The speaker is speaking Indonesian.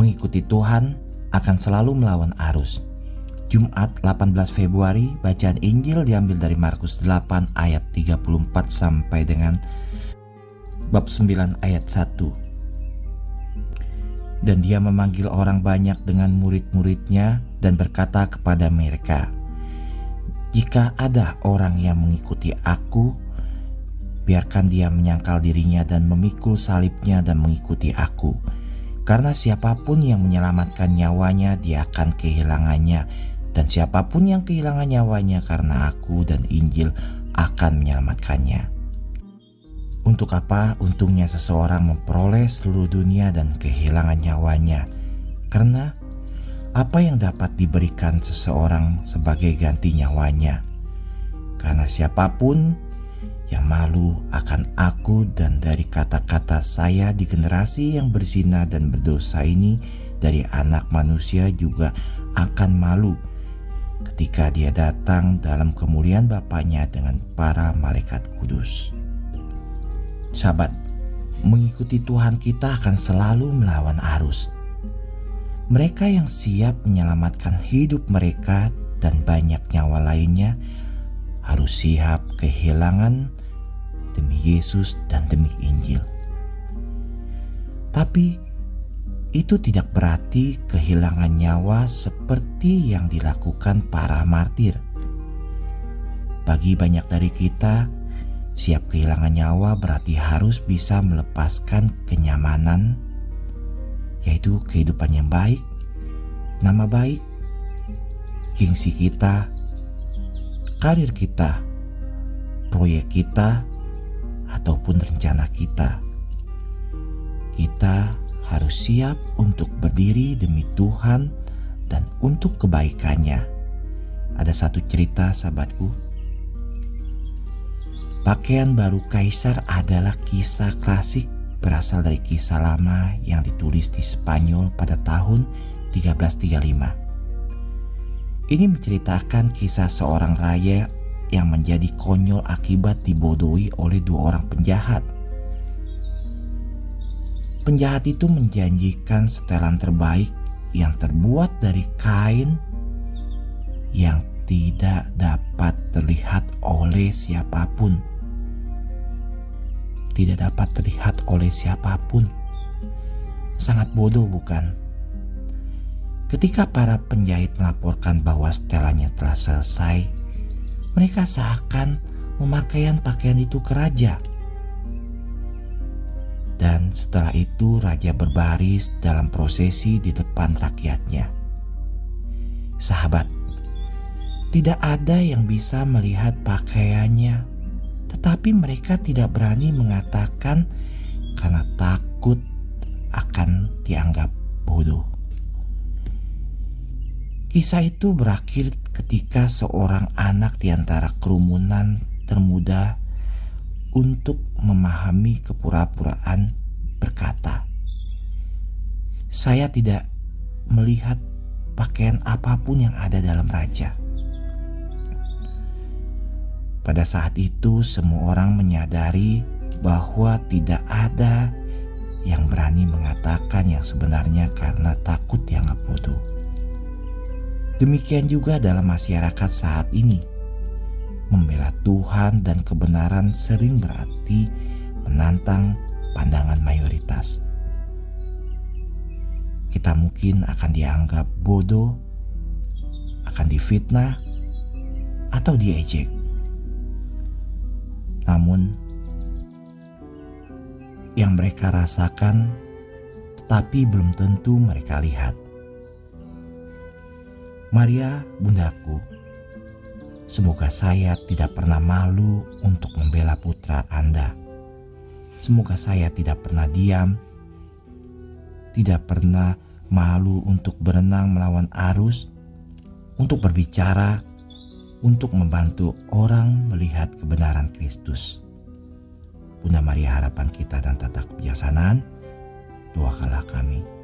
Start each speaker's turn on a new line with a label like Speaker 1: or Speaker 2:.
Speaker 1: Mengikuti Tuhan akan selalu melawan arus. Jumat 18 Februari, bacaan Injil diambil dari Markus 8 ayat 34 sampai dengan bab 9 ayat 1. Dan dia memanggil orang banyak dengan murid-muridnya dan berkata kepada mereka, Jika ada orang yang mengikuti aku, biarkan dia menyangkal dirinya dan memikul salibnya dan mengikuti aku. Karena siapa pun yang menyelamatkan nyawanya, dia akan kehilangannya, dan siapa pun yang kehilangan nyawanya karena aku dan Injil akan menyelamatkannya. Untuk apa untungnya seseorang memperoleh seluruh dunia dan kehilangan nyawanya? Karena apa yang dapat diberikan seseorang sebagai ganti nyawanya? Karena siapa pun yang malu akan aku dan dari kata-kata saya di generasi yang berzina dan berdosa ini dari anak manusia juga akan malu ketika dia datang dalam kemuliaan Bapaknya dengan para malaikat kudus. Sahabat, mengikuti Tuhan kita akan selalu melawan arus. Mereka yang siap menyelamatkan hidup mereka dan banyak nyawa lainnya harus siap kehilangan demi Yesus dan demi Injil. Tapi itu tidak berarti kehilangan nyawa seperti yang dilakukan para martir. Bagi banyak dari kita, siap kehilangan nyawa berarti harus bisa melepaskan kenyamanan, yaitu kehidupan yang baik, nama baik, gengsi kita, karir kita, proyek kita, ataupun rencana kita. Kita harus siap untuk berdiri demi Tuhan dan untuk kebaikannya. Ada satu cerita sahabatku. Pakaian baru kaisar adalah kisah klasik berasal dari kisah lama yang ditulis di Spanyol pada tahun 1335. Ini menceritakan kisah seorang raja yang menjadi konyol akibat dibodohi oleh dua orang penjahat. Penjahat itu menjanjikan setelan terbaik yang terbuat dari kain yang tidak dapat terlihat oleh siapa pun. Tidak dapat terlihat oleh siapa pun. Sangat bodoh, bukan? Ketika para penjahit melaporkan bahwa setelannya telah selesai, mereka seakan memakaian pakaian itu ke raja. Dan setelah itu raja berbaris dalam prosesi di depan rakyatnya. Sahabat, tidak ada yang bisa melihat pakaiannya, tetapi mereka tidak berani mengatakan karena takut akan dianggap bodoh. Kisah itu berakhir ketika seorang anak di antara kerumunan termuda untuk memahami kepura-puraan berkata, "Saya tidak melihat pakaian apa pun yang ada dalam raja." Pada saat itu, semua orang menyadari bahwa tidak ada yang berani mengatakan yang sebenarnya karena takut dianggap bodoh. Demikian juga dalam masyarakat saat ini. Membela Tuhan dan kebenaran sering berarti menantang pandangan mayoritas. Kita mungkin akan dianggap bodoh, akan difitnah, atau diejek. Namun, yang mereka rasakan, tetapi belum tentu mereka lihat. Maria, bundaku, semoga saya tidak pernah malu untuk membela putra Anda. Semoga saya tidak pernah diam, tidak pernah malu untuk berenang melawan arus, untuk berbicara, untuk membantu orang melihat kebenaran Kristus. Bunda Maria harapan kita dan tata kebijaksanaan, doakanlah kami